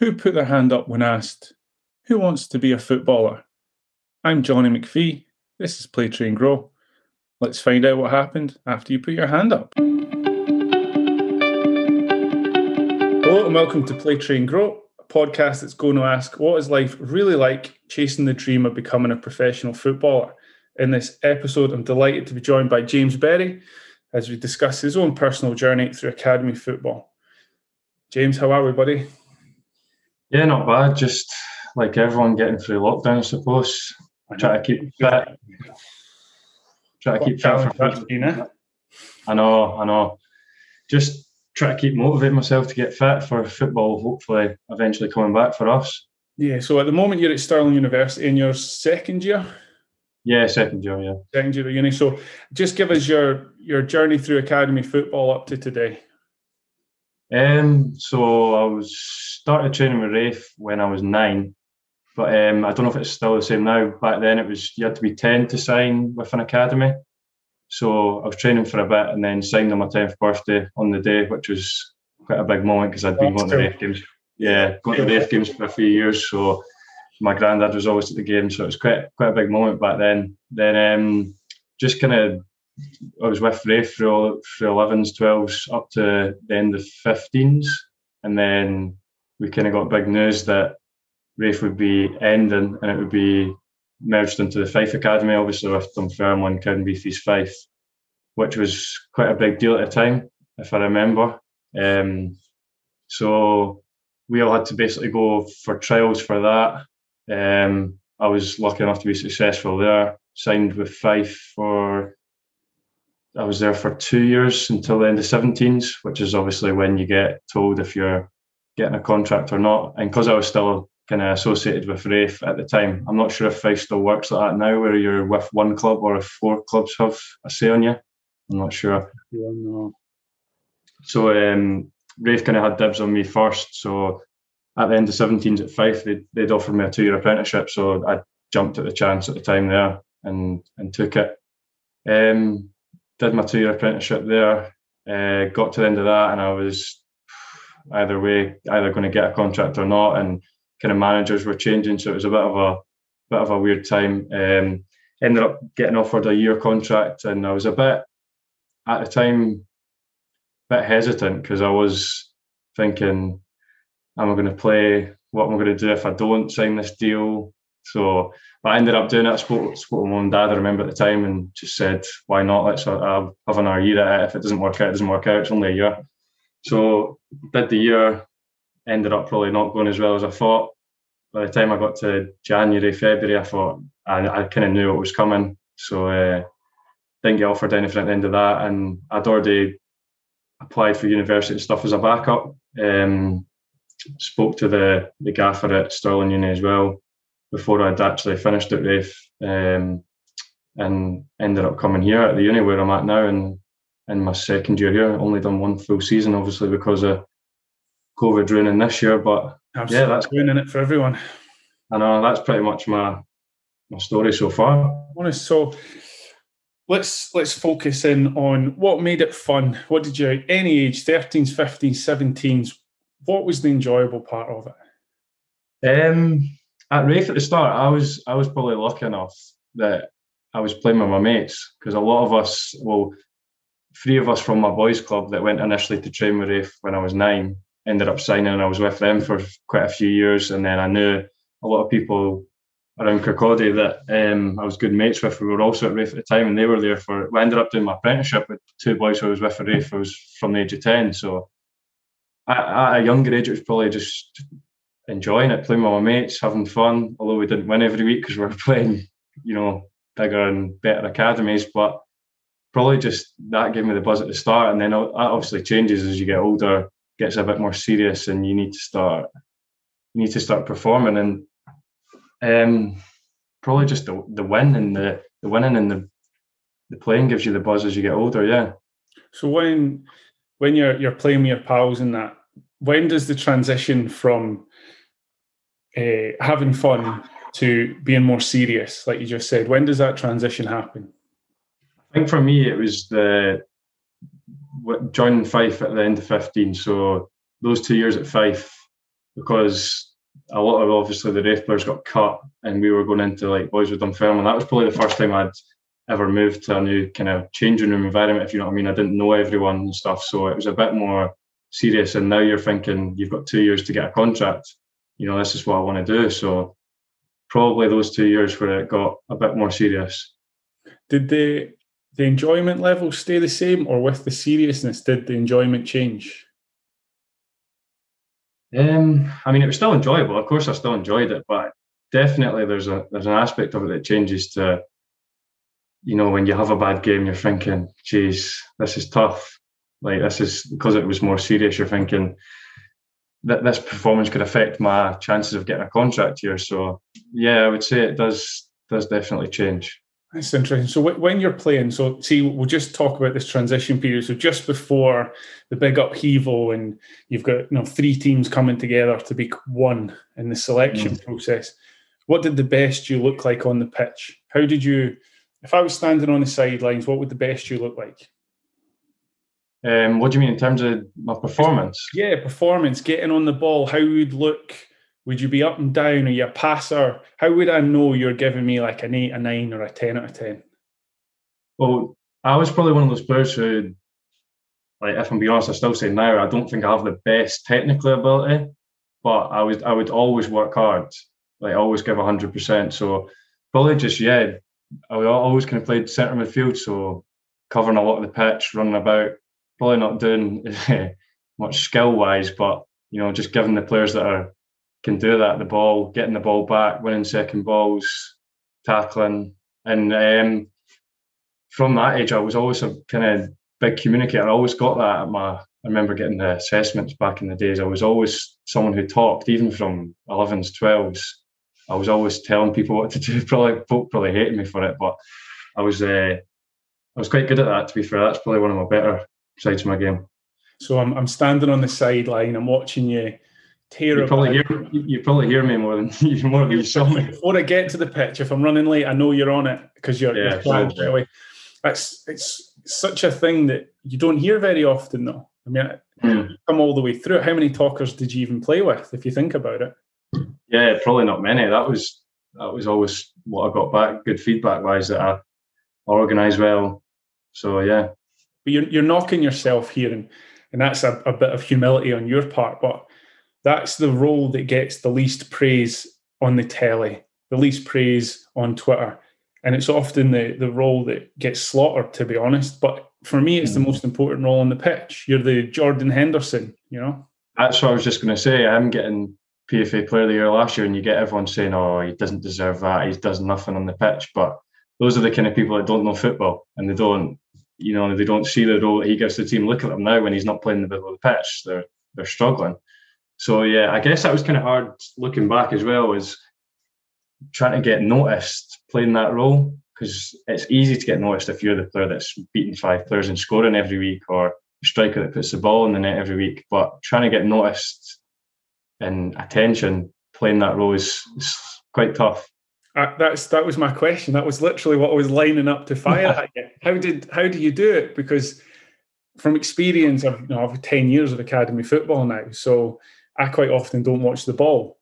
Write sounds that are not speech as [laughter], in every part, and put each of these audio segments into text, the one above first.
Who put their hand up when asked, Who wants to be a footballer? I'm Johnny McPhee. This is Play Train Grow. Let's find out what happened after you put your hand up. Hello and welcome to Play Train Grow, a podcast that's going to ask what is life really like chasing the dream of becoming a professional footballer. In this episode, I'm delighted to be joined by James Berry as we discuss his own personal journey through academy football. James, how are we, buddy? Yeah, not bad. Just like everyone getting through lockdown, I suppose. I try to keep fit. Try to keep fit for eh? I know, I know. Just try to keep motivating myself to get fit for football. Hopefully, eventually coming back for us. Yeah. So at the moment, you're at Stirling University in your second year. Yeah, second year. Yeah, second year of uni. So just give us your your journey through academy football up to today. Um, so I was started training with Raith when I was nine, but um, I don't know if it's still the same now. Back then, it was you had to be ten to sign with an academy. So I was training for a bit and then signed on my tenth birthday on the day, which was quite a big moment because I'd been going to Raith games. Yeah, going to Raith games for a few years. So my granddad was always at the game, so it was quite quite a big moment back then. Then um, just kind of I was with Raith through, through 11s, 12s, up to the end of 15s. And then we kind of got big news that Raith would be ending and it would be merged into the Fife Academy, obviously with Dunfermline, Cowdenbeath, Fife, which was quite a big deal at the time, if I remember. Um, so we all had to basically go for trials for that. Um, I was lucky enough to be successful there. Signed with Fife for I was there for two years until the end of 17s, which is obviously when you get told if you're getting a contract or not. And because I was still kind of associated with Raith at the time, I'm not sure if Fife still works like that now, where you're with one club or if four clubs have a say on you. I'm not sure. Yeah, no. So um, Raith kind of had dibs on me first. So at the end of 17s at Fife, they'd, they'd offered me a two year apprenticeship. So I jumped at the chance at the time there and, and took it. Um, did my two year apprenticeship there. Uh, got to the end of that, and I was either way, either going to get a contract or not. And kind of managers were changing, so it was a bit of a bit of a weird time. Um, ended up getting offered a year contract, and I was a bit at the time, a bit hesitant because I was thinking, am I going to play? What am I going to do if I don't sign this deal? So I ended up doing it. I spoke, spoke to mum and dad, I remember at the time, and just said, why not? Let's have another year at it. If it doesn't work out, it doesn't work out. It's only a year. So did the year, ended up probably not going as well as I thought. By the time I got to January, February, I thought I, I kind of knew what was coming. So uh, didn't get offered anything at the end of that. And I'd already applied for university stuff as a backup. Um, spoke to the, the gaffer at Stirling Uni as well before I'd actually finished at Raith um, and ended up coming here at the uni where I'm at now and in my second year here. Only done one full season, obviously, because of COVID ruining this year. But Absolutely. yeah, that's ruining it for everyone. I know that's pretty much my my story so far. Honest, so let's let's focus in on what made it fun. What did you any age, 13s, 15s, 17s, what was the enjoyable part of it? Um at Raith at the start, I was I was probably lucky enough that I was playing with my mates because a lot of us, well, three of us from my boys' club that went initially to train with Raith when I was nine ended up signing, and I was with them for quite a few years. And then I knew a lot of people around Kirkcaldy that um, I was good mates with who were also at Raith at the time, and they were there for. I ended up doing my apprenticeship with two boys who I was with at Raith. I was from the age of ten, so at, at a younger age, it was probably just enjoying it, playing with my mates, having fun. Although we didn't win every week because we were [laughs] playing, you know, bigger and better academies. But probably just that gave me the buzz at the start, and then that obviously changes as you get older, gets a bit more serious, and you need to start, you need to start performing, and um, probably just the the win and the the winning and the the playing gives you the buzz as you get older. Yeah. So when when you're you're playing with your pals and that, when does the transition from uh, having fun to being more serious, like you just said? When does that transition happen? I think for me, it was the joining Fife at the end of 15. So those two years at Fife, because a lot of obviously the Raith players got cut and we were going into like boys with Dunfermline. That was probably the first time I'd ever moved to a new kind of changing room environment, if you know what I mean. I didn't know everyone and stuff. So it was a bit more serious. And now you're thinking you've got two years to get a contract. You know, this is what I want to do. So probably those two years where it got a bit more serious. Did the the enjoyment level stay the same or with the seriousness did the enjoyment change? Um, I mean, it was still enjoyable. Of course, I still enjoyed it, but definitely there's a there's an aspect of it that changes to, you know, when you have a bad game, you're thinking, "Geez, this is tough." Like this is because it was more serious. You're thinking that this performance could affect my chances of getting a contract here. So yeah, I would say it does does definitely change. That's interesting. So when you're playing, so see, we'll just talk about this transition period. So just before the big upheaval, and you've got you know three teams coming together to be one in the selection mm. process. What did the best you look like on the pitch? How did you? If I was standing on the sidelines, what would the best you look like? Um, what do you mean in terms of my performance? Yeah, performance, getting on the ball. How would look would you be up and down? Are you a passer? How would I know you're giving me like an eight, a nine, or a ten out of ten? Well, I was probably one of those players who, like, if I'm being honest, I still say now I don't think I have the best technical ability, but I would I would always work hard, like always give hundred percent. So probably just yeah, I always kind of played centre midfield, so covering a lot of the pitch, running about, probably not doing [laughs] much skill wise, but you know just giving the players that are can do that. The ball, getting the ball back, winning second balls, tackling, and um, from that age, I was always a kind of big communicator. I always got that at my. I remember getting the assessments back in the days. I was always someone who talked, even from 11s, 12s. I was always telling people what to do. [laughs] Probably probably hated me for it, but I was uh, I was quite good at that. To be fair, that's probably one of my better sides of my game. So I'm I'm standing on the sideline. I'm watching you terrible. You probably hear you probably hear me more than [laughs] you more than you saw me. Before I get to the pitch, if I'm running late, I know you're on it because you're, yeah, you're planned That's it's such a thing that you don't hear very often, though. I mean, mm. come all the way through. How many talkers did you even play with, if you think about it? Yeah, probably not many. That was that was always what I got back, good feedback wise that I organised well. So yeah. But you're you're knocking yourself here, and and that's a, a bit of humility on your part, but that's the role that gets the least praise on the telly, the least praise on Twitter. And it's often the, the role that gets slaughtered, to be honest. But for me, it's the hmm. most important role on the pitch. You're the Jordan Henderson, you know? That's what I was just going to say. I'm getting PFA Player of the Year last year, and you get everyone saying, oh, he doesn't deserve that. He does nothing on the pitch. But those are the kind of people that don't know football and they don't, you know, they don't see the role he gives the team. Look at them now when he's not playing the middle of the pitch. They're, they're struggling. So yeah, I guess that was kind of hard looking back as well, was trying to get noticed playing that role because it's easy to get noticed if you're the player that's beating five players and scoring every week, or striker that puts the ball in the net every week. But trying to get noticed and attention playing that role is, is quite tough. Uh, that's that was my question. That was literally what I was lining up to fire at you. How did how do you do it? Because from experience, I've, you know, I've ten years of academy football now, so I quite often don't watch the ball.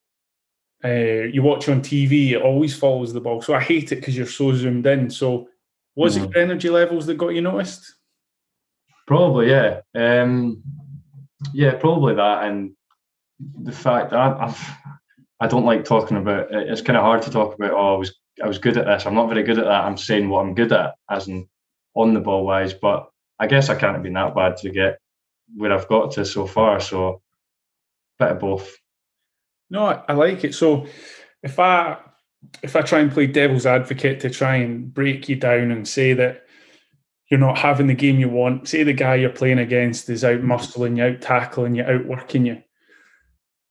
Uh, you watch on TV, it always follows the ball. So I hate it because you're so zoomed in. So was mm-hmm. it your energy levels that got you noticed? Probably, yeah. Um, yeah, probably that. And the fact that I, I've, I don't like talking about it. It's kind of hard to talk about, oh, I was, I was good at this. I'm not very good at that. I'm saying what I'm good at, as in on the ball wise. But I guess I can't have been that bad to get where I've got to so far. So bit of both. No, I, I like it. So if I if I try and play devil's advocate to try and break you down and say that you're not having the game you want, say the guy you're playing against is out muscling you, out tackling you, out working you.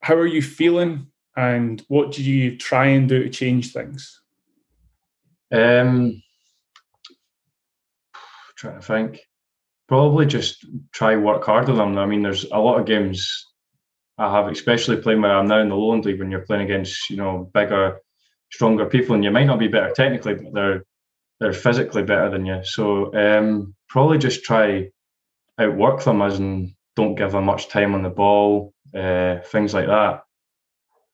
How are you feeling and what do you try and do to change things? Um trying to think. Probably just try work harder than them. I mean, there's a lot of games I have, especially playing where I'm now in the Lowland League when you're playing against, you know, bigger, stronger people, and you might not be better technically, but they're they're physically better than you. So um, probably just try outwork them as and don't give them much time on the ball, uh, things like that.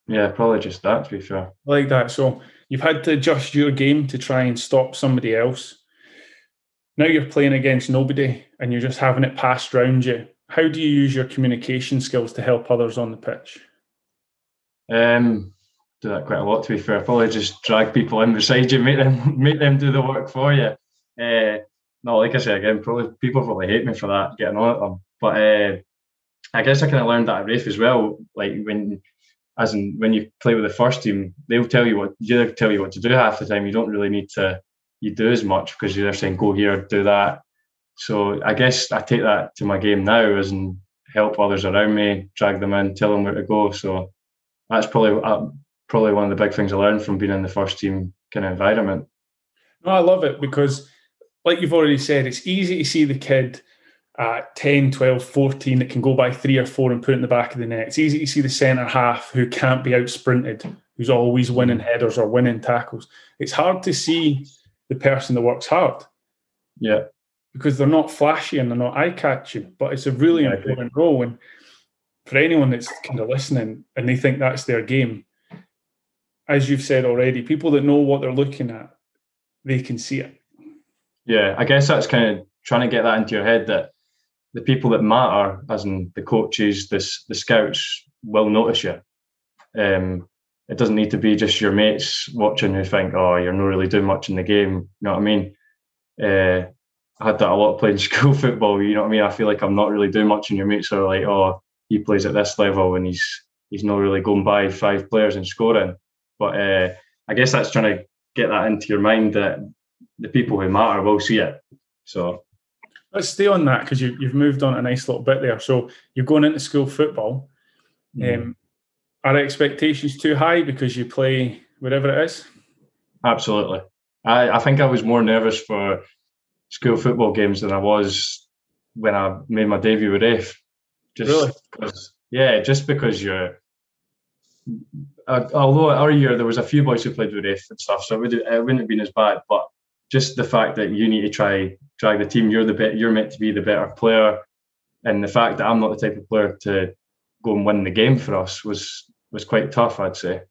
Yeah, probably just that. To be fair, like that. So you've had to adjust your game to try and stop somebody else. Now you're playing against nobody, and you're just having it passed around you. How do you use your communication skills to help others on the pitch? Um, do that quite a lot. To be fair, probably just drag people in beside you, make them [laughs] make them do the work for you. Uh, no, like I said again, probably people probably hate me for that getting on at them. But uh, I guess I kind of learned that at Raith as well. Like when, as in when you play with the first team, they'll tell you what you tell you what to do half the time. You don't really need to you do as much because you're saying go here, do that. So I guess I take that to my game now as in help others around me, drag them in, tell them where to go. So that's probably uh, probably one of the big things I learned from being in the first team kind of environment. No, I love it because like you've already said, it's easy to see the kid at 10, 12, 14 that can go by three or four and put it in the back of the net. It's easy to see the centre half who can't be out sprinted, who's always winning hmm. headers or winning tackles. It's hard to see the person that works hard. Yeah. Because they're not flashy and they're not eye catching, but it's a really yeah, important role. And for anyone that's kind of listening and they think that's their game, as you've said already, people that know what they're looking at, they can see it. Yeah, I guess that's kind of trying to get that into your head that the people that matter, as in the coaches, this the scouts, will notice you. Um, it doesn't need to be just your mates watching who think, "Oh, you're not really doing much in the game." You know what I mean? Uh, I had that a lot playing [laughs] school football. You know what I mean? I feel like I'm not really doing much, and your mates are like, "Oh, he plays at this level, and he's he's not really going by five players and scoring." But uh, I guess that's trying to get that into your mind that the people who matter will see it. So let's stay on that because you, have moved on a nice little bit there. So you're going into school football. Mm. Um, are expectations too high because you play whatever it is? Absolutely. I, I think I was more nervous for school football games than I was when I made my debut with Raith. Just really? because, yeah, just because you're. Uh, although our year there was a few boys who played with Raith and stuff, so it, would, it wouldn't have been as bad. But just the fact that you need to try drag the team, you're the bit, you're meant to be the better player, and the fact that I'm not the type of player to go and win the game for us was was quite tough, I'd say.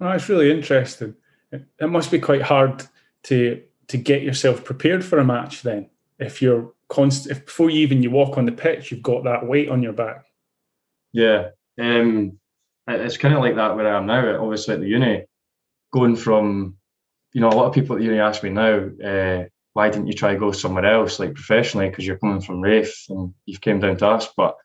Oh, it's really interesting. It must be quite hard to to get yourself prepared for a match then. If you're constant, if before you even you walk on the pitch, you've got that weight on your back. Yeah, um, it's kind of like that where I am now. Obviously at the uni, going from, you know, a lot of people at the uni ask me now, uh, why didn't you try go somewhere else, like professionally, because you're coming from Raith and you've came down to us. But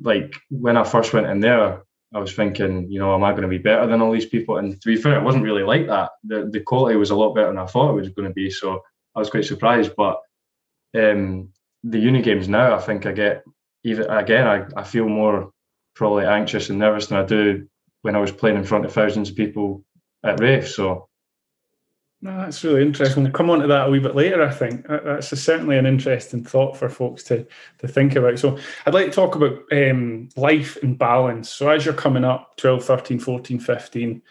like when I first went in there, I was thinking, you know, am I going to be better than all these people? And to be fair, it wasn't really like that. The the quality was a lot better than I thought it was going to be. So I was quite surprised. But um, the uni games now, I think I get even again, I, I feel more probably anxious and nervous than I do when I was playing in front of thousands of people at Raith. So no, that's really interesting. We'll come on to that a wee bit later, I think. That's a, certainly an interesting thought for folks to, to think about. So, I'd like to talk about um, life and balance. So, as you're coming up 12, 13, 14, 15,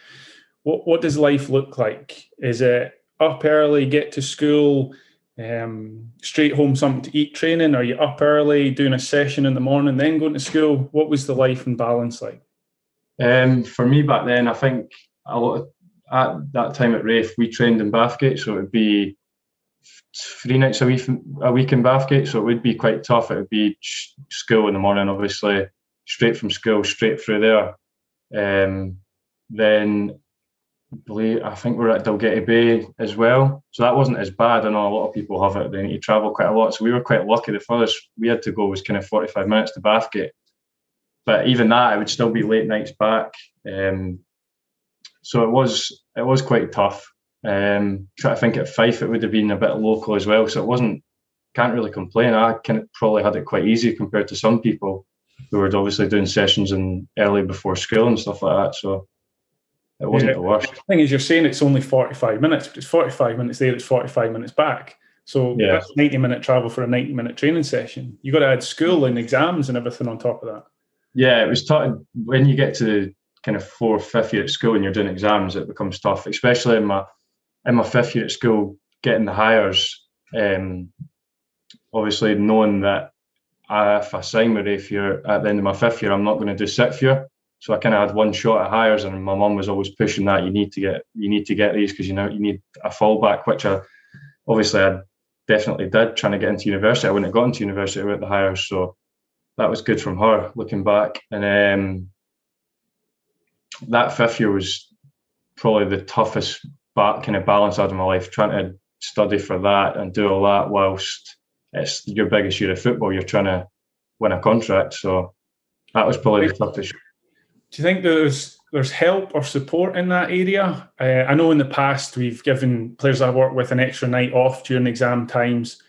what, what does life look like? Is it up early, get to school, um, straight home, something to eat, training? Are you up early, doing a session in the morning, then going to school? What was the life and balance like? Um, for me back then, I think a lot of at that time at Raith, we trained in Bathgate, so it would be three nights a week a week in Bathgate, so it would be quite tough. It would be school in the morning, obviously, straight from school, straight through there. Um, then I think we're at Dalgety Bay as well, so that wasn't as bad. I know a lot of people have it; they need to travel quite a lot. So we were quite lucky. The furthest we had to go was kind of forty-five minutes to Bathgate, but even that, it would still be late nights back. Um, so it was it was quite tough. Um, to think at Fife, it would have been a bit local as well, so it wasn't. Can't really complain. I can probably had it quite easy compared to some people who were obviously doing sessions in early before school and stuff like that. So it wasn't yeah. the worst. The thing is, you're saying it's only 45 minutes, but it's 45 minutes there, it's 45 minutes back. So yeah. that's 90 minute travel for a 90 minute training session. You've got to add school and exams and everything on top of that. Yeah, it was taught when you get to kind of fourth, fifth year at school and you're doing exams, it becomes tough, especially in my in my fifth year at school, getting the Highers. Um, obviously, knowing that I, if I sign with Raith year at the end of my fifth year, I'm not going to do sixth year. So I kind of had one shot at Highers, and my mum was always pushing that you need to get you need to get these because you know you need a fallback, which I obviously I definitely did trying to get into university. I wouldn't have got into university without the Highers, so that was good from her looking back. And um, that fifth year was probably the toughest back, kind of balance out of my life, trying to study for that and do all that whilst it's your biggest year of football. You're trying to win a contract, so that was probably the toughest. Do you think there's there's help or support in that area? Uh, I know in the past we've given players I've worked with an extra night off during exam times,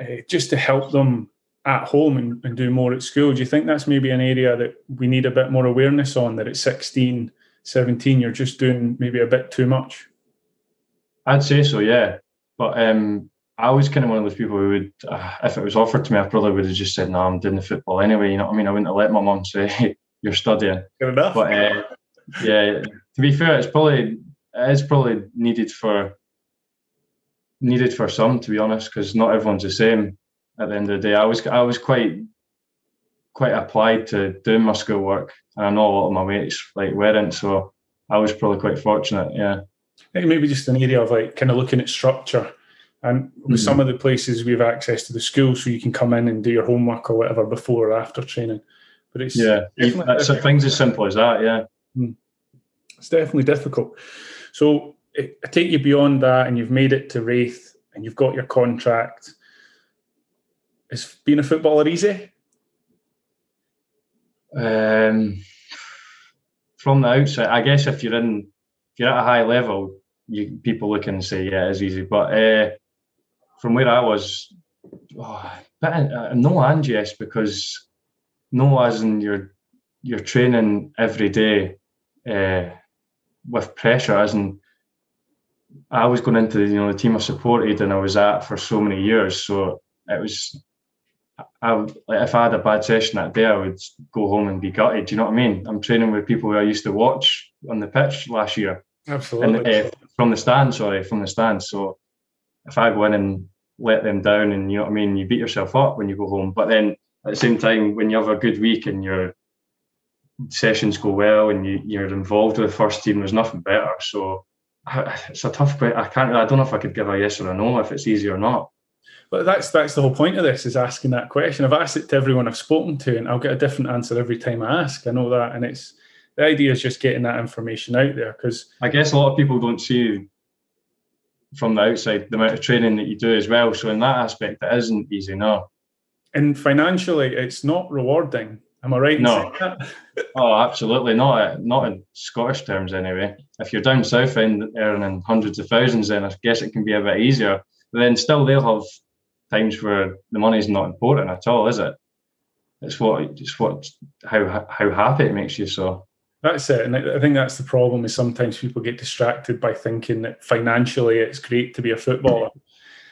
uh, just to help them at home and, and, do more at school. Do you think that's maybe an area that we need a bit more awareness on? That at 16, 17, you're just doing maybe a bit too much. I'd say so, yeah. But um, I was kind of one of those people who would, uh, if it was offered to me, I probably would have just said, "No, I'm doing the football anyway." You know what I mean? I wouldn't have let my mum say, [laughs] "You're studying." Good enough. But uh, yeah, to be fair, it's probably it's probably needed for needed for some, to be honest, because not everyone's the same. At the end of the day, I was I was quite quite applied to doing my schoolwork, and I know a lot of my mates like weren't, so I was probably quite fortunate. Yeah, maybe just an area of like kind of looking at structure and with mm-hmm. some of the places we have access to the school, so you can come in and do your homework or whatever before or after training. But it's yeah, that's things as simple as that. Yeah, mm. it's definitely difficult. So I take you beyond that, and you've made it to Raith, and you've got your contract. Is being a footballer easy? Um, from the outside, I guess if you're in, if you're at a high level, you people look and say, yeah, it's easy. But uh, from where I was, oh, but uh, no and yes, because no as in you're you're training every day uh, with pressure, as in I was going into you know the team I supported and I was at for so many years, so it was. I would, like if I had a bad session that day, I would go home and be gutted. Do you know what I mean? I'm training with people who I used to watch on the pitch last year. Absolutely. And, uh, from the stand, sorry, from the stand. So if I go in and let them down and you know what I mean, you beat yourself up when you go home. But then at the same time, when you have a good week and your sessions go well and you, you're involved with the first team, there's nothing better. So it's a tough question. I can't. I don't know if I could give a yes or a no if it's easy or not. But that's that's the whole point of this is asking that question. I've asked it to everyone I've spoken to, and I'll get a different answer every time I ask. I know that, and it's the idea is just getting that information out there because I guess a lot of people don't see from the outside the amount of training that you do as well. So in that aspect, it isn't easy, no. And financially, it's not rewarding. Am I right? No. [laughs] oh, absolutely not. Eh, not in Scottish terms, anyway. If you're down south and earning hundreds of thousands, then I guess it can be a bit easier. But then still, they'll have times where the money is not important at all, is it? It's what it's what how how happy it makes you. So that's it. And I think that's the problem is sometimes people get distracted by thinking that financially it's great to be a footballer. [laughs]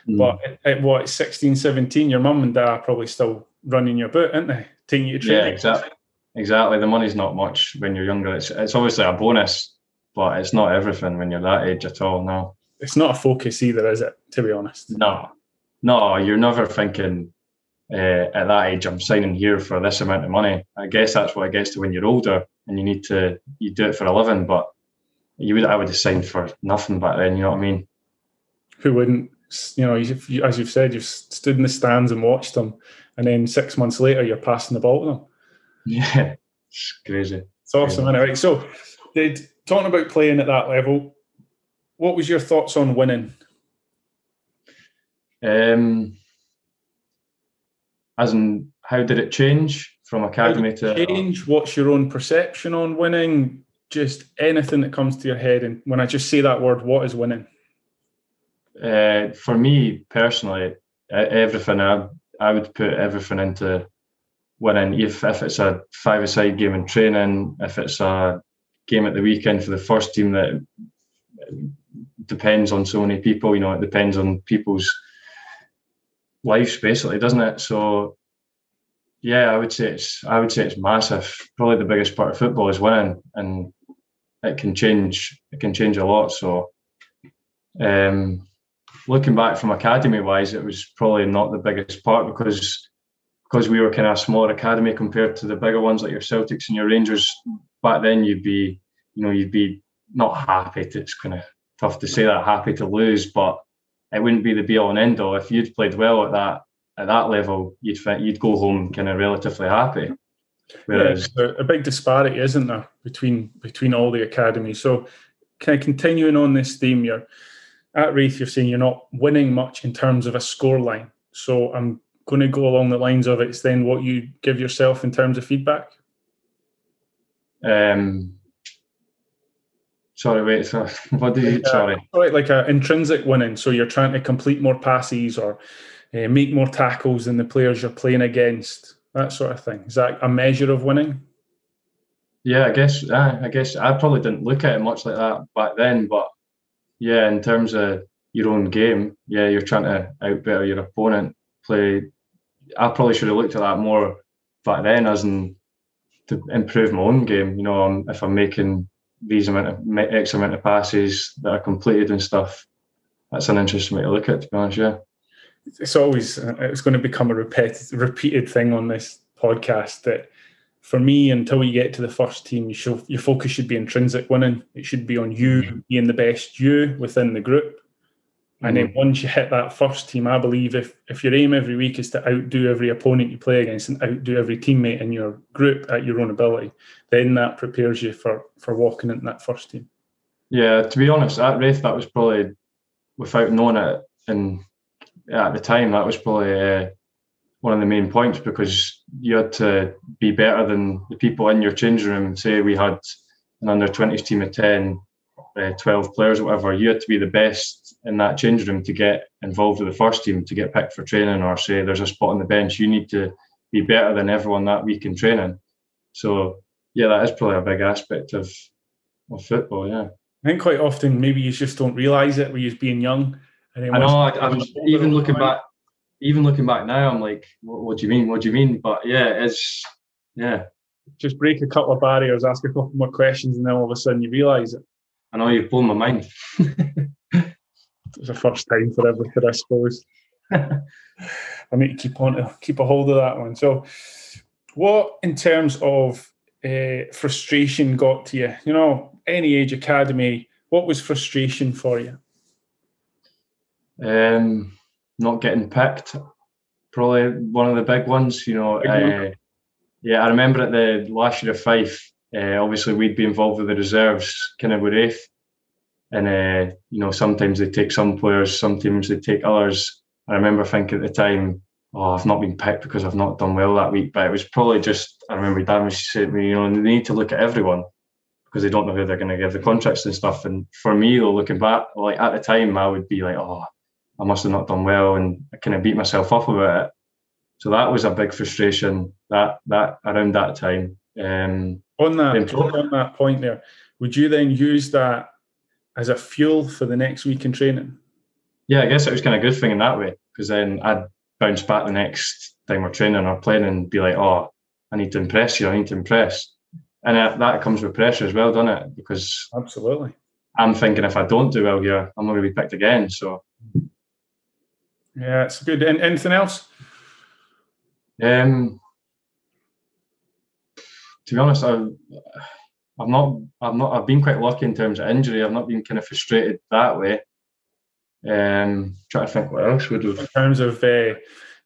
Mm. But at, at, what, 16, 17, your mum and dad are probably still running your boot, aren't they? Taking you to training. Yeah, exactly. Exactly. The money's not much when you're younger. It's, it's obviously a bonus, but it's not everything when you're that age at all. No. It's not a focus either, is it? To be honest. No. No, you're never thinking uh, at that age, I'm signing here for this amount of money. I guess that's what it gets to when you're older and you need to you do it for a living. But you would I would have signed for nothing back then. You know what I mean? Who wouldn't? You know, as you've said, you've stood in the stands and watched them, and then six months later, you're passing the ball to them. Yeah, it's crazy. It's awesome, anyway. So, talking about playing at that level, what was your thoughts on winning? Um, as in, how did it change? from academy to change? What's your own perception on winning? Just anything that comes to your head, and when I just say that word, what is winning? Uh, for me personally, everything I I would put everything into winning. If if it's a five-a-side game in training, if it's a game at the weekend for the first team, that depends on so many people. You know, it depends on people's lives basically, doesn't it? So yeah, I would say it's I would say it's massive. Probably the biggest part of football is winning, and it can change. It can change a lot. So, um, looking back from academy wise, it was probably not the biggest part because because we were kind of a smaller academy compared to the bigger ones like your Celtics and your Rangers. Back then, you'd be, you know, you'd be not happy. To, it's kind of tough to say that happy to lose, but it wouldn't be the be all and end all. If you'd played well at that at that level, you'd you'd go home kind of relatively happy. Whereas yeah, a big disparity, isn't there, between between all the academies? So, kind of continuing on this theme, you're at Raith. You're saying you're not winning much in terms of a score line. So, I'm going to go along the lines of it's then what you give yourself in terms of feedback. Um, Sorry, wait. So, [laughs] what did you? Sorry. Like, like a intrinsic winning. So you're trying to complete more passes or uh, make more tackles than the players you're playing against. That sort of thing. Is that a measure of winning? Yeah, I guess. Uh, I guess I probably didn't look at it much like that back then. But yeah, in terms of your own game, yeah, you're trying to outbetter your opponent. Play. I probably should have looked at that more back then, as in to improve my own game. You know, um, if I'm making these amount of X amount of passes that are completed and stuff. That's an interesting way to look at it, to be honest. Yeah, it's always it's going to become a repeated repeated thing on this podcast that for me, until you get to the first team, you should, your focus should be intrinsic winning. It should be on you mm-hmm. being the best you within the group. And then mm-hmm. once you hit that first team, I believe if if your aim every week is to outdo every opponent you play against and outdo every teammate in your group at your own ability, then that prepares you for for walking into that first team. Yeah, to be honest, at Raith that was probably without knowing it, and at the time that was probably uh, one of the main points because you had to be better than the people in your change room. Say we had an under twenties team of ten uh, 12 players or whatever, you had to be the best in that change room to get involved with the first team to get picked for training or say there's a spot on the bench. You need to be better than everyone that week in training. So, yeah, that is probably a big aspect of, of football, yeah. I think quite often maybe you just don't realise it when you're being young. And I know, I, am even looking back, even looking back now, I'm like, what, what, do you mean? What do you mean? But yeah, it's, yeah. Just break a couple of barriers, ask a couple more questions, and then all of a sudden you realise it. I know you've blown my mind. [laughs] it's the first time for everything, I suppose. [laughs] I need to keep on to keep a hold of that one. So, what in terms of uh, frustration got to you? You know, any age academy, what was frustration for you? Um, not getting picked, probably one of the big ones. You know, uh, yeah, I remember at the last year of Fife, uh, obviously, we'd be involved with the reserves, kind of with Raith, and uh, you know sometimes they take some players, sometimes they take others. I remember thinking at the time, "Oh, I've not been picked because I've not done well that week." But it was probably just I remember Dan was saying you know, they need to look at everyone because they don't know who they're going to give the contracts and stuff. And for me, though, looking back, like at the time, I would be like, "Oh, I must have not done well," and I kind of beat myself up about it. So that was a big frustration that that around that time. Um, on that on that point there, would you then use that as a fuel for the next week in training? Yeah, I guess it was kind of a good thing in that way because then I'd bounce back the next time we're training or playing and be like, oh, I need to impress you. I need to impress, and that comes with pressure as well, doesn't it? Because absolutely, I'm thinking if I don't do well here, I'm not going to be picked again. So yeah, it's good. And anything else? Um, to be honest, I've I've not, I've not, I've been quite lucky in terms of injury. I've not been kind of frustrated that way. Um, trying to think what else would have. In terms of uh,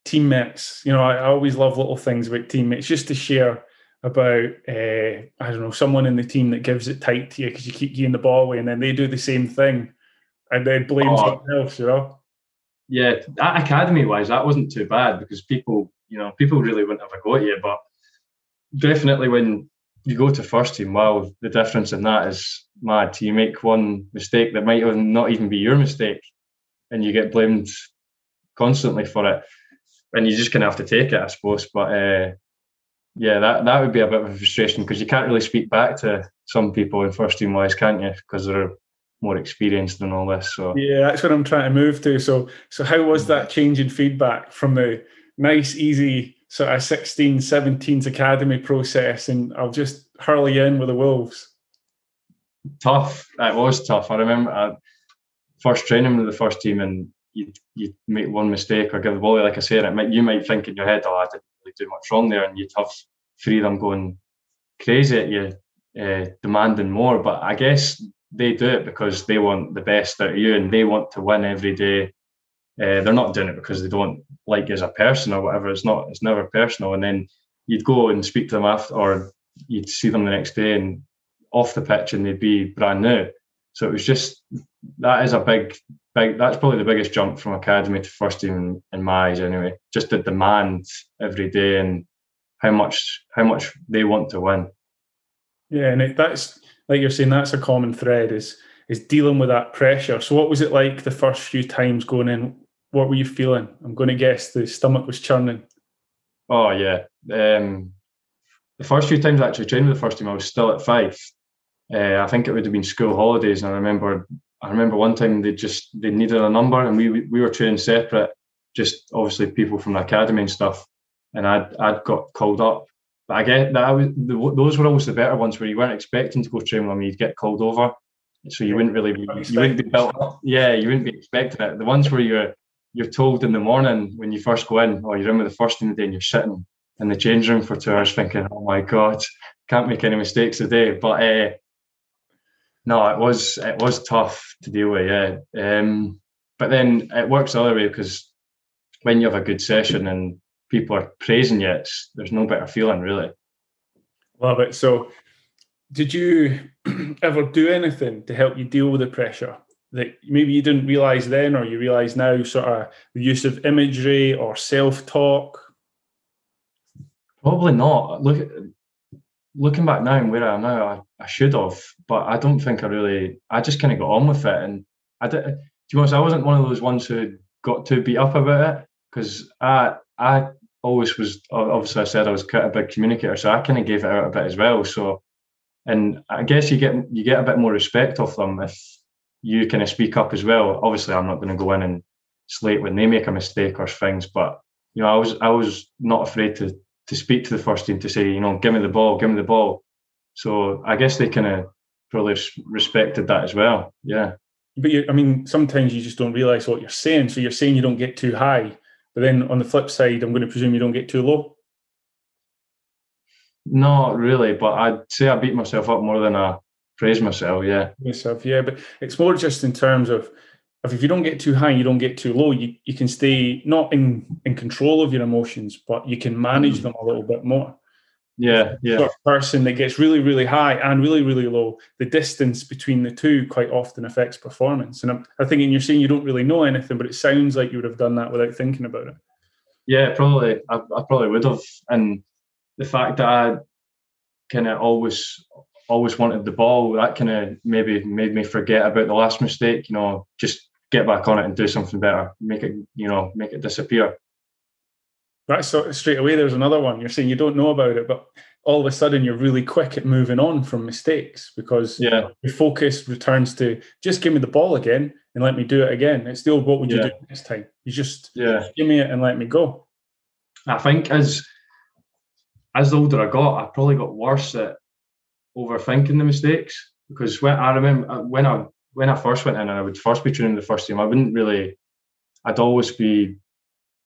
teammates, you know, I, I always love little things about teammates just to share about uh, I don't know someone in the team that gives it tight to you because you keep getting the ball away, and then they do the same thing, and then blame oh, someone else. You know. Yeah, academy wise, that wasn't too bad because people, you know, people really wouldn't have a go at you, but definitely when you go to first team, wow, the difference in that is mad. You make one mistake that might not even be your mistake, and you get blamed constantly for it, and you just kind of have to take it, I suppose. But uh, yeah, that that would be a bit of a frustration because you can't really speak back to some people in first team wise, can't you? Because they're more experienced and all this. So yeah, that's what I'm trying to move to. So so how was that change in feedback from the nice, easy sort of 16, 17s academy process, and I'll just hurl you in with the Wolves. Tough. It was tough. I remember I, uh, first training with the first team, and you you make one mistake or give the ball, like I said, might, you might think in your head, oh, I didn't really do much wrong there, and you'd have three of them going crazy at you, uh, demanding more. But I guess they do it because they want the best out of you and they want to win every day. Uh, they're not doing it because they don't like you as a person or whatever. It's not. It's never personal. And then you'd go and speak to them after, or you'd see them the next day and off the pitch, and they'd be brand new. So it was just that is a big, big. That's probably the biggest jump from academy to first team in, in my eyes, anyway. Just the demand every day and how much how much they want to win. Yeah, and it, that's like you're saying. That's a common thread is is dealing with that pressure. So, what was it like the first few times going in? What were you feeling? I'm going to guess the stomach was churning. Oh yeah. Um, the first few times I actually trained with the first team, I was still at Fife. Uh, I think it would have been school holidays, and I remember I remember one time they just they needed a number, and we we were training separate, just obviously people from the academy and stuff, and I'd I'd got called up. But I get that I was the, those were always the better ones where you weren't expecting to go train with me, you'd get called over, so you wouldn't really be, you wouldn't be built up. Yeah, you wouldn't be expecting it. The ones where you're you're told in the morning when you first go in, or you're in with the first team today, and you're sitting in the change room for two hours thinking, "Oh my god, can't make any mistakes today." But uh, no, it was it was tough to deal with. Yeah, um, but then it works the other way because when you have a good session and people are praising you, there's no better feeling really. Love it. So, did you [clears throat] ever do anything to help you deal with the pressure that maybe you didn't realize then, or you realize now? Sort of the use of imagery or self talk. Probably not. Look, looking back now and where I am now, I, I should have, but I don't think I really. I just kind of got on with it, and I did. To be honest, I wasn't one of those ones who got too beat up about it because I I always was. Obviously, I said I was quite a big communicator, so I kind of gave it out a bit as well. So, and I guess you get you get a bit more respect off them if you kind of speak up as well. Obviously, I'm not going to go in and slate when they make a mistake or things, but you know, I was I was not afraid to to speak to the first team to say, you know, give me the ball, give me the ball. So I guess they kind of probably respected that as well. Yeah. But you, I mean, sometimes you just don't realize what you're saying. So you're saying you don't get too high, but then on the flip side, I'm going to presume you don't get too low. Not really, but I'd say I beat myself up more than I praise myself. Yeah. Myself, yeah. But it's more just in terms of if you don't get too high, you don't get too low, you, you can stay not in, in control of your emotions, but you can manage mm. them a little bit more. Yeah, yeah. Sort of person that gets really, really high and really, really low, the distance between the two quite often affects performance. And I'm, I'm thinking you're saying you don't really know anything, but it sounds like you would have done that without thinking about it. Yeah, probably. I, I probably would have. And the fact that I kind of always always wanted the ball, that kind of maybe made me forget about the last mistake. You know, just get back on it and do something better. Make it, you know, make it disappear. Right. So straight away, there's another one. You're saying you don't know about it, but all of a sudden you're really quick at moving on from mistakes because yeah. your focus returns to just give me the ball again and let me do it again. It's still what would you yeah. do next time? You just yeah. give me it and let me go. I think as as the older I got, I probably got worse at overthinking the mistakes because when I remember uh, when I when I first went in and I would first be training the first team, I wouldn't really, I'd always be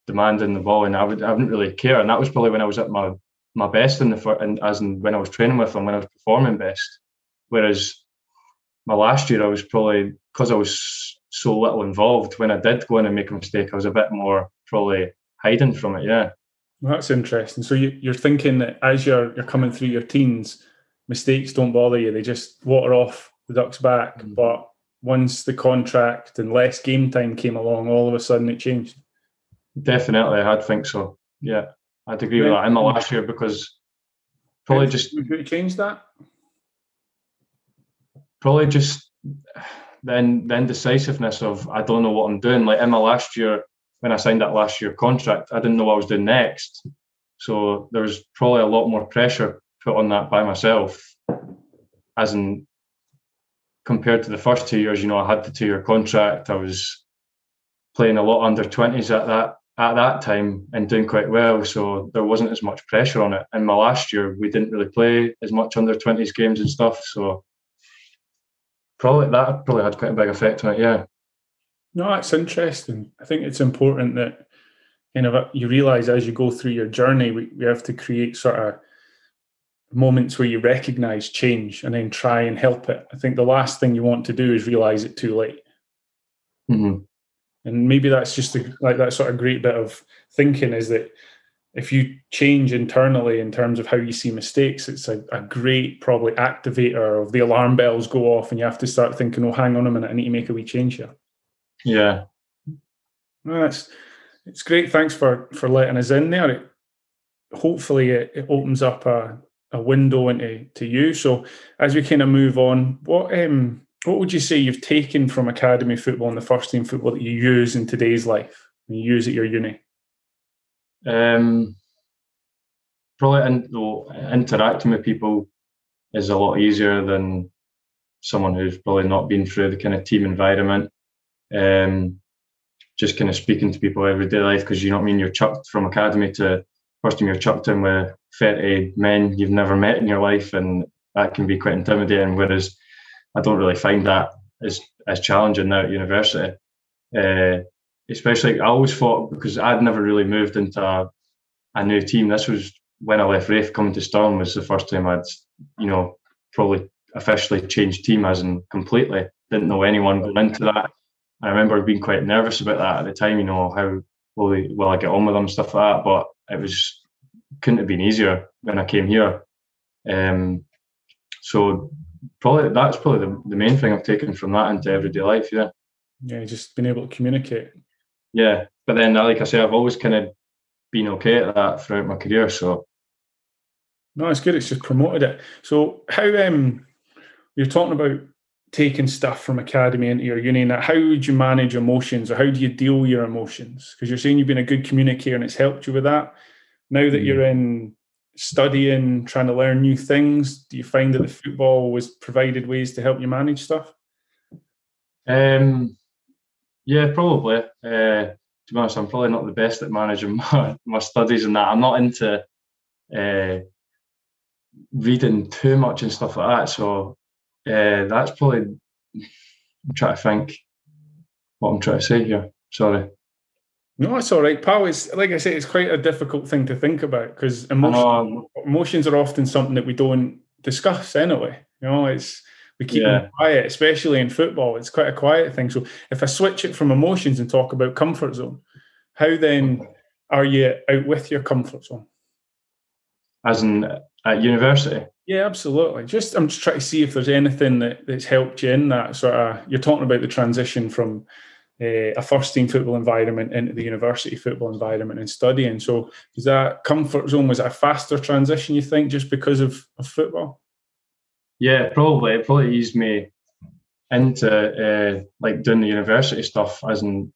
demanding the ball and I would I wouldn't really care. And that was probably when I was at my my best in the first, and as in when I was training with them, when I was performing best. Whereas my last year, I was probably because I was so little involved. When I did go in and make a mistake, I was a bit more probably hiding from it. Yeah, well, that's interesting. So you, you're thinking that as you're you're coming through your teens, mistakes don't bother you; they just water off the ducks back. Mm-hmm. But once the contract and less game time came along, all of a sudden it changed. Definitely, I'd think so. Yeah, I'd agree yeah. with that in my last year because probably just you change that. Probably just then the indecisiveness of I don't know what I'm doing. Like in my last year, when I signed that last year contract, I didn't know what I was doing next. So there was probably a lot more pressure put on that by myself, as in compared to the first two years, you know, I had the two year contract. I was playing a lot under 20s at that at that time and doing quite well. So there wasn't as much pressure on it. In my last year, we didn't really play as much under 20s games and stuff. So probably that probably had quite a big effect on it, yeah. No, that's interesting. I think it's important that you know you realize as you go through your journey, we, we have to create sort of moments where you recognize change and then try and help it. I think the last thing you want to do is realize it too late. Mm-hmm. And maybe that's just a, like that sort of great bit of thinking is that if you change internally in terms of how you see mistakes, it's a, a, great probably activator of the alarm bells go off and you have to start thinking, oh, hang on a minute, I need to make a wee change here. Yeah. No, that's it's great. Thanks for for letting us in there. It, hopefully it, it opens up a, a window into to you. So as we kind of move on, what um what would you say you've taken from academy football and the first team football that you use in today's life and you use at your uni? Um, probably in, though, interacting with people is a lot easier than someone who's probably not been through the kind of team environment. Um, just kind of speaking to people everyday life because you know what I mean. You're chucked from academy to first time you're chucked in with thirty men you've never met in your life, and that can be quite intimidating. Whereas I don't really find that as as challenging now at university. Uh, especially I always thought because I'd never really moved into a, a new team. This was when I left Raith coming to Stirling was the first time I'd you know probably officially changed team as in completely. Didn't know anyone going into that. I remember being quite nervous about that at the time. You know how will, they, will I get on with them stuff like that. But it was couldn't have been easier when I came here. Um, so probably that's probably the, the main thing I've taken from that into everyday life. Yeah. Yeah, just being able to communicate. Yeah, but then like I say, I've always kind of been okay at that throughout my career. So. No, it's good. It's just promoted it. So how um you're talking about taking stuff from academy into your uni and that how would you manage emotions or how do you deal with your emotions? Because you're saying you've been a good communicator and it's helped you with that. Now that mm. you're in studying, trying to learn new things? Do you find that the football was provided ways to help you manage stuff? Um, yeah, probably. Uh, to be honest, I'm probably not the best at managing [laughs] my, my studies and that. I'm not into uh, reading too much and stuff like that. So uh, that's probably. I'm trying to think what I'm trying to say here. Sorry. No, it's all right, pal. It's like I say, it's quite a difficult thing to think about because emotions, emotions are often something that we don't discuss anyway. You know, it's we keep yeah. them quiet, especially in football. It's quite a quiet thing. So if I switch it from emotions and talk about comfort zone, how then are you out with your comfort zone? As in at university? Yeah, absolutely. Just I'm just trying to see if there's anything that, that's helped you in that sort of. You're talking about the transition from uh, a first team football environment into the university football environment and studying. So, is that comfort zone was a faster transition? You think just because of, of football? Yeah, probably. It probably eased me into uh, like doing the university stuff, as in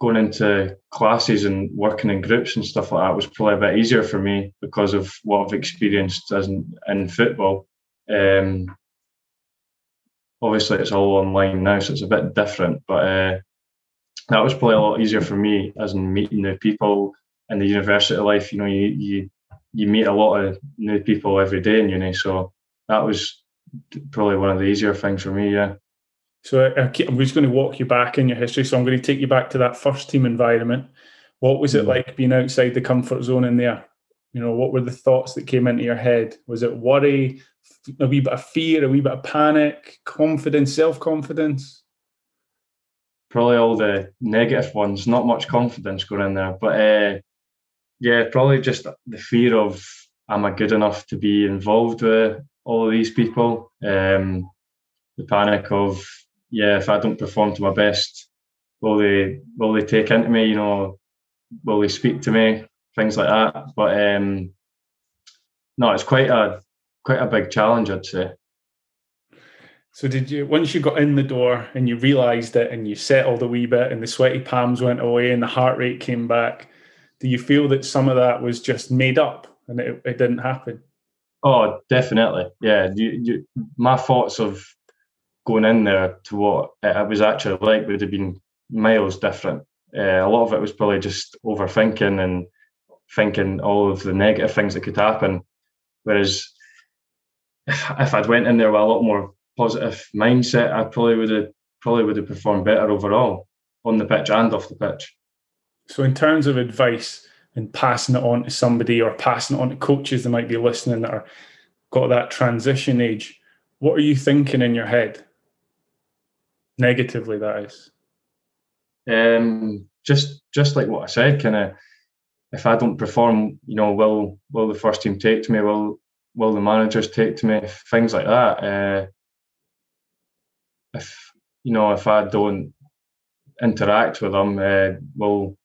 going into classes and working in groups and stuff like that was probably a bit easier for me because of what I've experienced as in, in football. Um, obviously it's all online now, so it's a bit different. But uh, that was probably a lot easier for me as in meeting new people in the university life. You know, you you you meet a lot of new people every day in uni, so that was probably one of the easier things for me. Yeah. So uh, I'm just going to walk you back in your history. So I'm going to take you back to that first team environment. What was it mm. like being outside the comfort zone in there? You know, what were the thoughts that came into your head? Was it worry, a wee bit of fear, a wee bit of panic, confidence, self confidence? Probably all the negative ones. Not much confidence going in there, but uh, yeah, probably just the fear of am I good enough to be involved with all of these people? Um, the panic of yeah, if I don't perform to my best, will they will they take into me? You know, will they speak to me? things like that. But um, no, it's quite a quite a big challenge, I'd say. So did you once you got in the door and you realised it and you settled a wee bit and the sweaty palms went away and the heart rate came back? Do you feel that some of that was just made up and it, it didn't happen? Oh, definitely. Yeah, you, you, my thoughts of going in there to what it was actually like would have been miles different. Uh, a lot of it was probably just overthinking and thinking all of the negative things that could happen. Whereas if I'd went in there with a lot more positive mindset, I probably would have probably would have performed better overall on the pitch and off the pitch. So, in terms of advice and passing it on to somebody or passing it on to coaches that might be listening that are got that transition age, what are you thinking in your head? Negatively, that is. Um, just just like what I said, kind of. If I don't perform, you know, will will the first team take to me? Will will the managers take to me? Things like that. Uh, if you know, if I don't interact with them, uh, will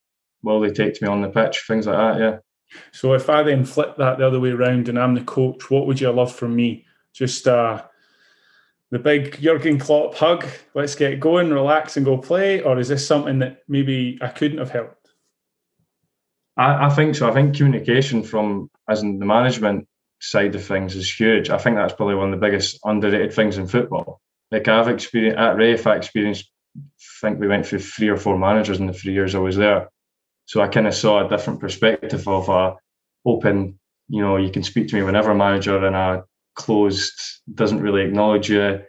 will they take to me on the pitch? Things like that. Yeah. So if I then flip that the other way around and I'm the coach, what would you love from me? Just uh, the big Jurgen Klopp hug. Let's get going, relax, and go play. Or is this something that maybe I couldn't have helped? I, I think so. I think communication from as in the management side of things is huge. I think that's probably one of the biggest underrated things in football. Like I've experienced at Raith, I experienced. I think we went through three or four managers in the three years I was there. So I kind of saw a different perspective of a open, you know, you can speak to me whenever manager and a closed, doesn't really acknowledge you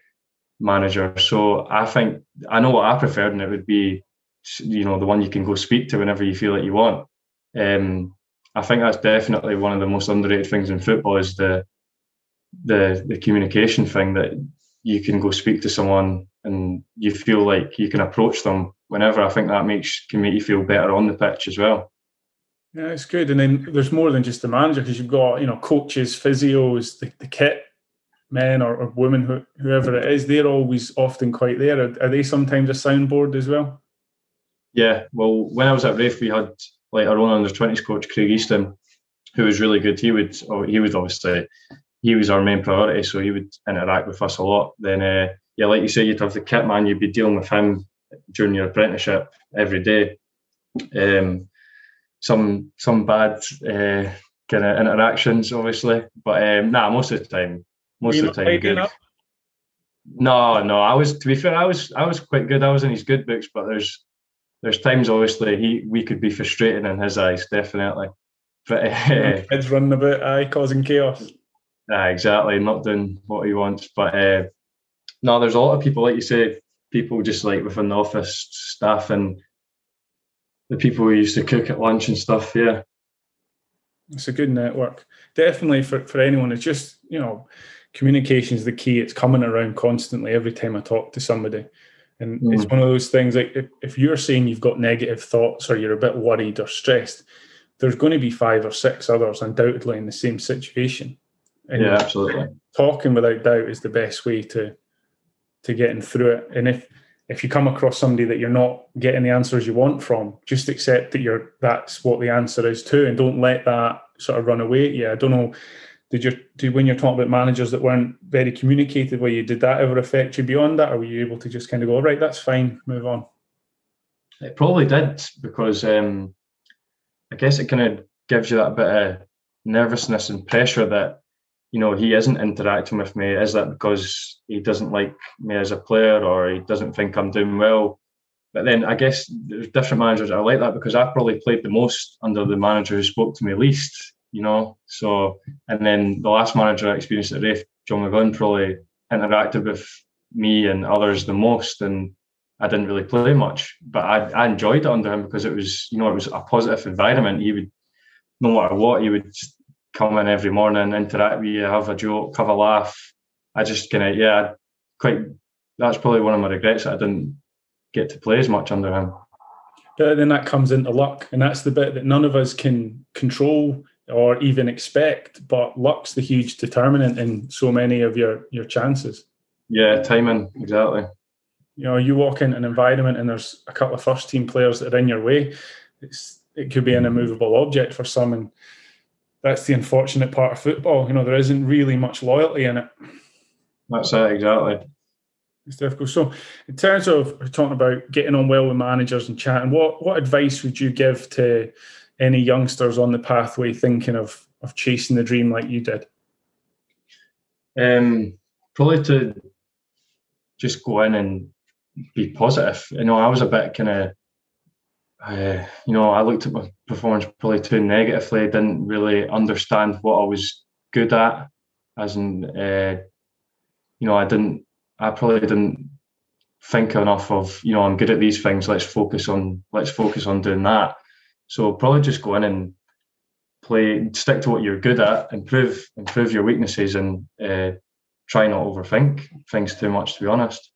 manager. So I think I know what I preferred, and it would be, you know, the one you can go speak to whenever you feel like you want. Um, I think that's definitely one of the most underrated things in football is the the the communication thing that you can go speak to someone and you feel like you can approach them whenever. I think that makes can make you feel better on the pitch as well. Yeah, it's good. And then there's more than just the manager because you've got you know coaches, physios, the, the kit men or, or women, who, whoever it is. They're always often quite there. Are, are, they sometimes a soundboard as well? Yeah. Well, when I was at Raith, we had like our own under twenties coach Craig Easton, who was really good. He would oh, he would obviously he was our main priority, so he would interact with us a lot. Then uh, yeah, like you say, you'd have the kit man. You'd be dealing with him during your apprenticeship every day. Um, some some bad uh, kind of interactions, obviously, but um, nah, most of the time, most of the time, good. No, no, I was to be fair, I was I was quite good. I was in his good books, but there's there's times obviously he we could be frustrating in his eyes, definitely. But [laughs] uh, kids running about, aye, causing chaos. Uh, exactly, not doing what he wants. But uh, no, there's a lot of people, like you say, people just like within the office staff and the people who used to cook at lunch and stuff. Yeah, it's a good network. Definitely for for anyone. It's just you know, communication is the key. It's coming around constantly every time I talk to somebody. And mm. it's one of those things like if, if you're saying you've got negative thoughts or you're a bit worried or stressed, there's going to be five or six others undoubtedly in the same situation. And yeah, absolutely. Talking without doubt is the best way to to getting through it. And if if you come across somebody that you're not getting the answers you want from, just accept that you're that's what the answer is too, and don't let that sort of run away you. I don't know. Did you do when you're talking about managers that weren't very communicative with you? Did that ever affect you beyond that, or were you able to just kind of go, right, that's fine, move on? It probably did because um, I guess it kind of gives you that bit of nervousness and pressure that you know he isn't interacting with me. Is that because he doesn't like me as a player or he doesn't think i'm doing well? But then i guess there's different managers that are like that because i've probably played the most under the manager who spoke to me least you know? So and then the last manager i experienced at Raith, john mcglynn probably interacted with me and others the most and i didn't really play much but i, I enjoyed it under him because it was you know it was a positive environment. He would no matter what he would come in every morning, interact with you, have a joke, have a laugh. I just kind of yeah, quite. That's probably one of my regrets that I didn't get to play as much under him. But then that comes into luck, and that's the bit that none of us can control or even expect. But luck's the huge determinant in so many of your your chances. Yeah, timing exactly. You know, you walk into an environment and there's a couple of first team players that are in your way. It's it could be an immovable object for some, and that's the unfortunate part of football. You know, there isn't really much loyalty in it. That's it, exactly. It's difficult. So, in terms of talking about getting on well with managers and chatting, what what advice would you give to any youngsters on the pathway thinking of of chasing the dream like you did? Um, probably to just go in and be positive. You know, I was a bit kind of uh, you know, I looked at my performance probably too negatively. I didn't really understand what I was good at, as in, uh, you know, I didn't, I probably didn't think enough of, you know, I'm good at these things. Let's focus on, let's focus on doing that. So probably just go in and play, stick to what you're good at, improve improve your weaknesses, and uh, try not overthink things too much. To be honest.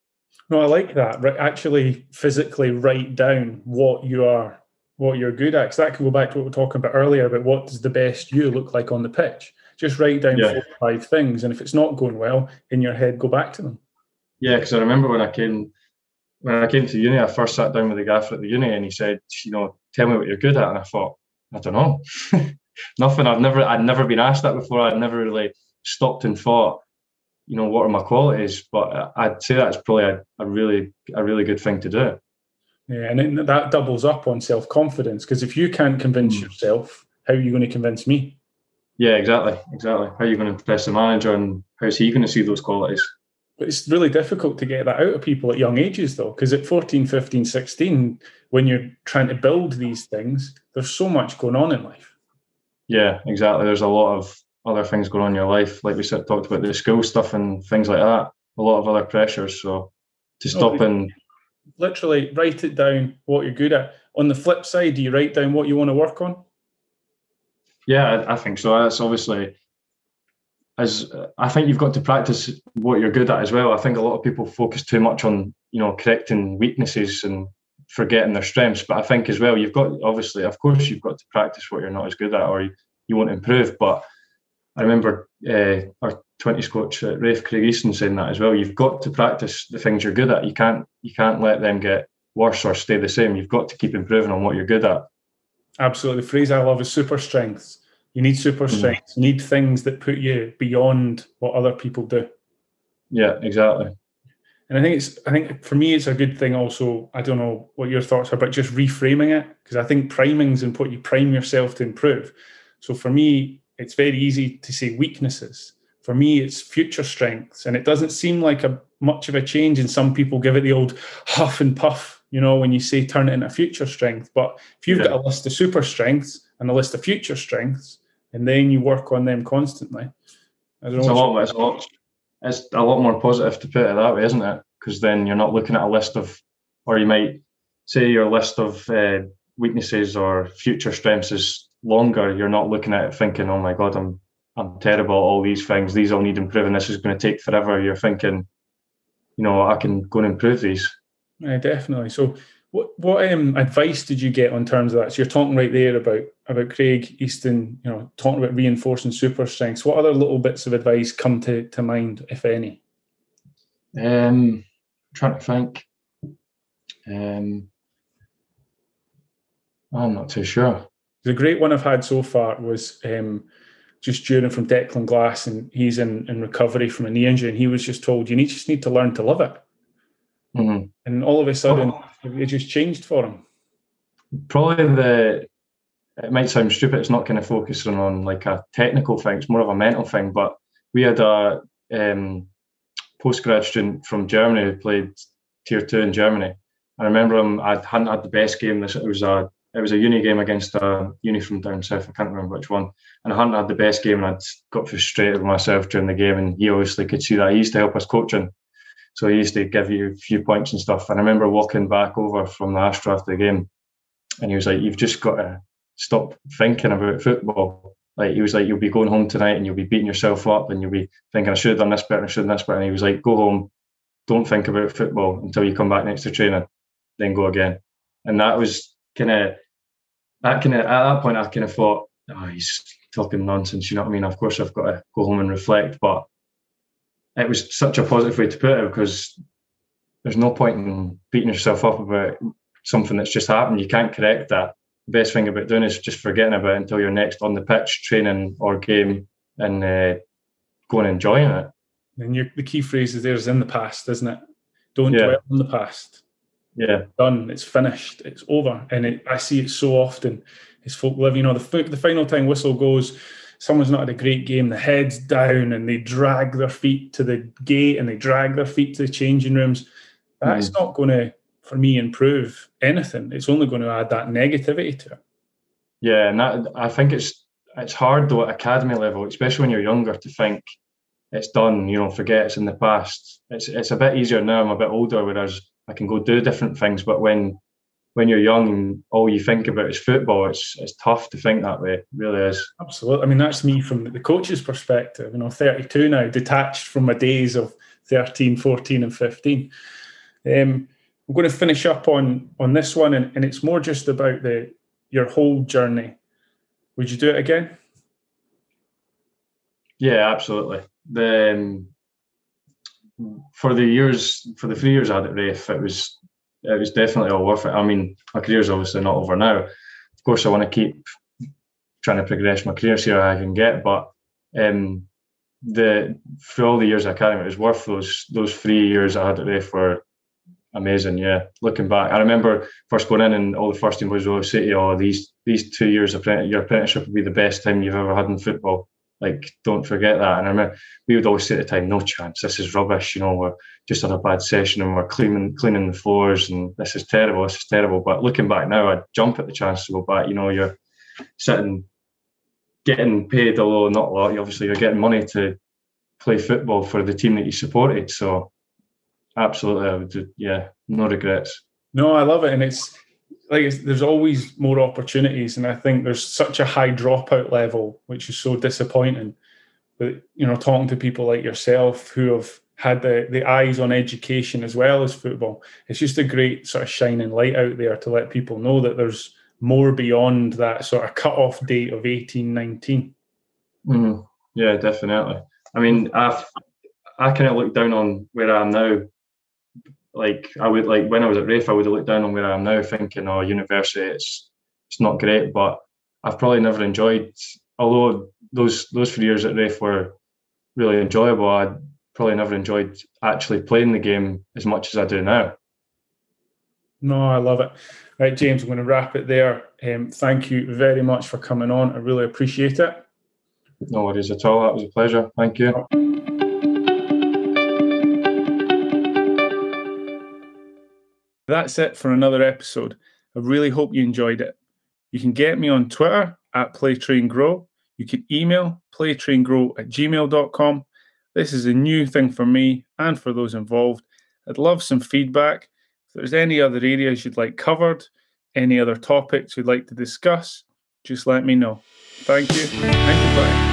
No, I like that. Actually, physically write down what you are, what you're good at. Because that can go back to what we were talking about earlier about what does the best you look like on the pitch. Just write down yeah. four or five things, and if it's not going well in your head, go back to them. Yeah, because I remember when I came when I came to uni, I first sat down with the gaffer at the uni, and he said, "You know, tell me what you're good at." And I thought, I don't know, [laughs] nothing. I've never, I'd never been asked that before. I'd never really stopped and thought, you know, what are my qualities? But I'd say that's probably a, a really, a really good thing to do. Yeah, and it, that doubles up on self confidence because if you can't convince mm. yourself, how are you going to convince me? Yeah, exactly, exactly. How are you going to impress the manager, and how's he going to see those qualities? But it's really difficult to get that out of people at young ages, though, because at 14, 15, 16, when you're trying to build these things, there's so much going on in life. Yeah, exactly. There's a lot of other things going on in your life, like we said, talked about the school stuff and things like that. A lot of other pressures. So to oh, stop no, and literally write it down what you're good at. On the flip side, do you write down what you want to work on? Yeah, I, I think so. That's obviously as I think you've got to practice what you're good at as well. I think a lot of people focus too much on you know correcting weaknesses and forgetting their strengths. But I think as well you've got obviously, of course, you've got to practice what you're not as good at or you, you won't improve. But I remember uh, our 20s coach uh, Raith Craig Easton saying that as well. You've got to practice the things you're good at. You can't you can't let them get worse or stay the same. You've got to keep improving on what you're good at. Absolutely. The phrase I love is super strengths. You need super mm. strength. You need things that put you beyond what other people do. Yeah, exactly. And I think it's I think for me it's a good thing also. I don't know what your thoughts are, but just reframing it because I think priming's important. You prime yourself to improve. So for me, it's very easy to say weaknesses. For me, it's future strengths, and it doesn't seem like a much of a change. And some people give it the old huff and puff, you know, when you say turn it into future strength. But if you've yeah. got a list of super strengths and a list of future strengths, and then you work on them constantly. It's a lot. It's a lot. It's a lot more positive to put it that way, isn't it? Because then you're not looking at a list of, or you might say your list of uh, weaknesses or future strengths is longer. You're not looking at it thinking, "Oh my God, I'm I'm terrible at all these things. These all need improving. This is going to take forever." You're thinking, you know, I can go and improve these. Yeah, definitely. So what what um, advice did you get on terms of that? So you're talking right there about about Craig Easton, you know, talking about reinforcing super strengths. What other little bits of advice come to, to mind, if any? Um, I'm trying to think. Um, I'm not too sure. The great one I've had so far was um, just during from Declan Glass, and he's in, in recovery from a knee injury, and he was just told, "You need just need to learn to love it." Mm-hmm. And all of a sudden, oh. it just changed for him. Probably the it might sound stupid. It's not kind of focusing on like a technical thing. It's more of a mental thing. But we had a um, postgrad student from Germany who played tier two in Germany. I remember him. I hadn't had the best game. This it was a it was a uni game against a uni from down south. I can't remember which one. And I hadn't had the best game, and I'd got frustrated with myself during the game. And he obviously could see that. He used to help us coaching, so he used to give you a few points and stuff. And I remember walking back over from the Astro after the game, and he was like, "You've just got to stop thinking about football." Like he was like, "You'll be going home tonight, and you'll be beating yourself up, and you'll be thinking, I should have done this better, I should have done this better." And he was like, "Go home, don't think about football until you come back next to training, then go again." And that was kind of that kind of at that point, I kind of thought, "Oh, he's talking nonsense." You know what I mean? Of course, I've got to go home and reflect, but it was such a positive way to put it because there's no point in beating yourself up about something that's just happened. You can't correct that. The best thing about doing is just forgetting about it until you're next on the pitch, training or game, and uh, going and enjoying it. And the key phrase is there's in the past, isn't it? Don't yeah. dwell on the past. Yeah, done. It's finished. It's over. And it, I see it so often. As folk live, you know, the the final time whistle goes someone's not had a great game, the head's down and they drag their feet to the gate and they drag their feet to the changing rooms. That's mm. not going to, for me, improve anything. It's only going to add that negativity to it. Yeah, and that, I think it's it's hard though at academy level, especially when you're younger, to think it's done. You know, forget it's in the past. It's it's a bit easier now. I'm a bit older, whereas I can go do different things. But when when you're young and all you think about is football, it's it's tough to think that way. It really is. Absolutely. I mean, that's me from the coach's perspective. You know, 32 now, detached from my days of 13, 14, and 15. Um, I'm going to finish up on on this one, and, and it's more just about the your whole journey. Would you do it again? Yeah, absolutely. The um, for the years for the three years I had at Raith, it was it was definitely all worth it. I mean, my career's obviously not over now. Of course, I want to keep trying to progress my career, see how I can get. But um, the for all the years I can, it was worth those those three years I had at Raith were amazing. Yeah, looking back, I remember first going in and all the first team boys would always say, "Oh, these these two years of your apprenticeship will be the best time you've ever had in football." Like, don't forget that. And I remember we would always say at the time, no chance, this is rubbish, you know, we're just on a bad session and we're cleaning cleaning the floors and this is terrible, this is terrible. But looking back now, I'd jump at the chance to go back. You know, you're sitting getting paid, although not a lot, obviously you're getting money to play football for the team that you supported. So absolutely I would do, yeah, no regrets. No, I love it. And it's like there's always more opportunities, and I think there's such a high dropout level, which is so disappointing. But you know, talking to people like yourself who have had the, the eyes on education as well as football, it's just a great sort of shining light out there to let people know that there's more beyond that sort of cut off date of 18, 19. Mm, yeah, definitely. I mean, I've I kind of look down on where I am now like I would like when I was at Raith, I would have looked down on where I am now, thinking, "Oh, university, it's it's not great." But I've probably never enjoyed. Although those those three years at Raith were really enjoyable, I probably never enjoyed actually playing the game as much as I do now. No, I love it. Right, James, I'm going to wrap it there. Um, thank you very much for coming on. I really appreciate it. No worries at all. That was a pleasure. Thank you. That's it for another episode. I really hope you enjoyed it. You can get me on Twitter at PlayTrainGrow. You can email playtraingrow at gmail.com. This is a new thing for me and for those involved. I'd love some feedback. If there's any other areas you'd like covered, any other topics you'd like to discuss, just let me know. Thank you and goodbye.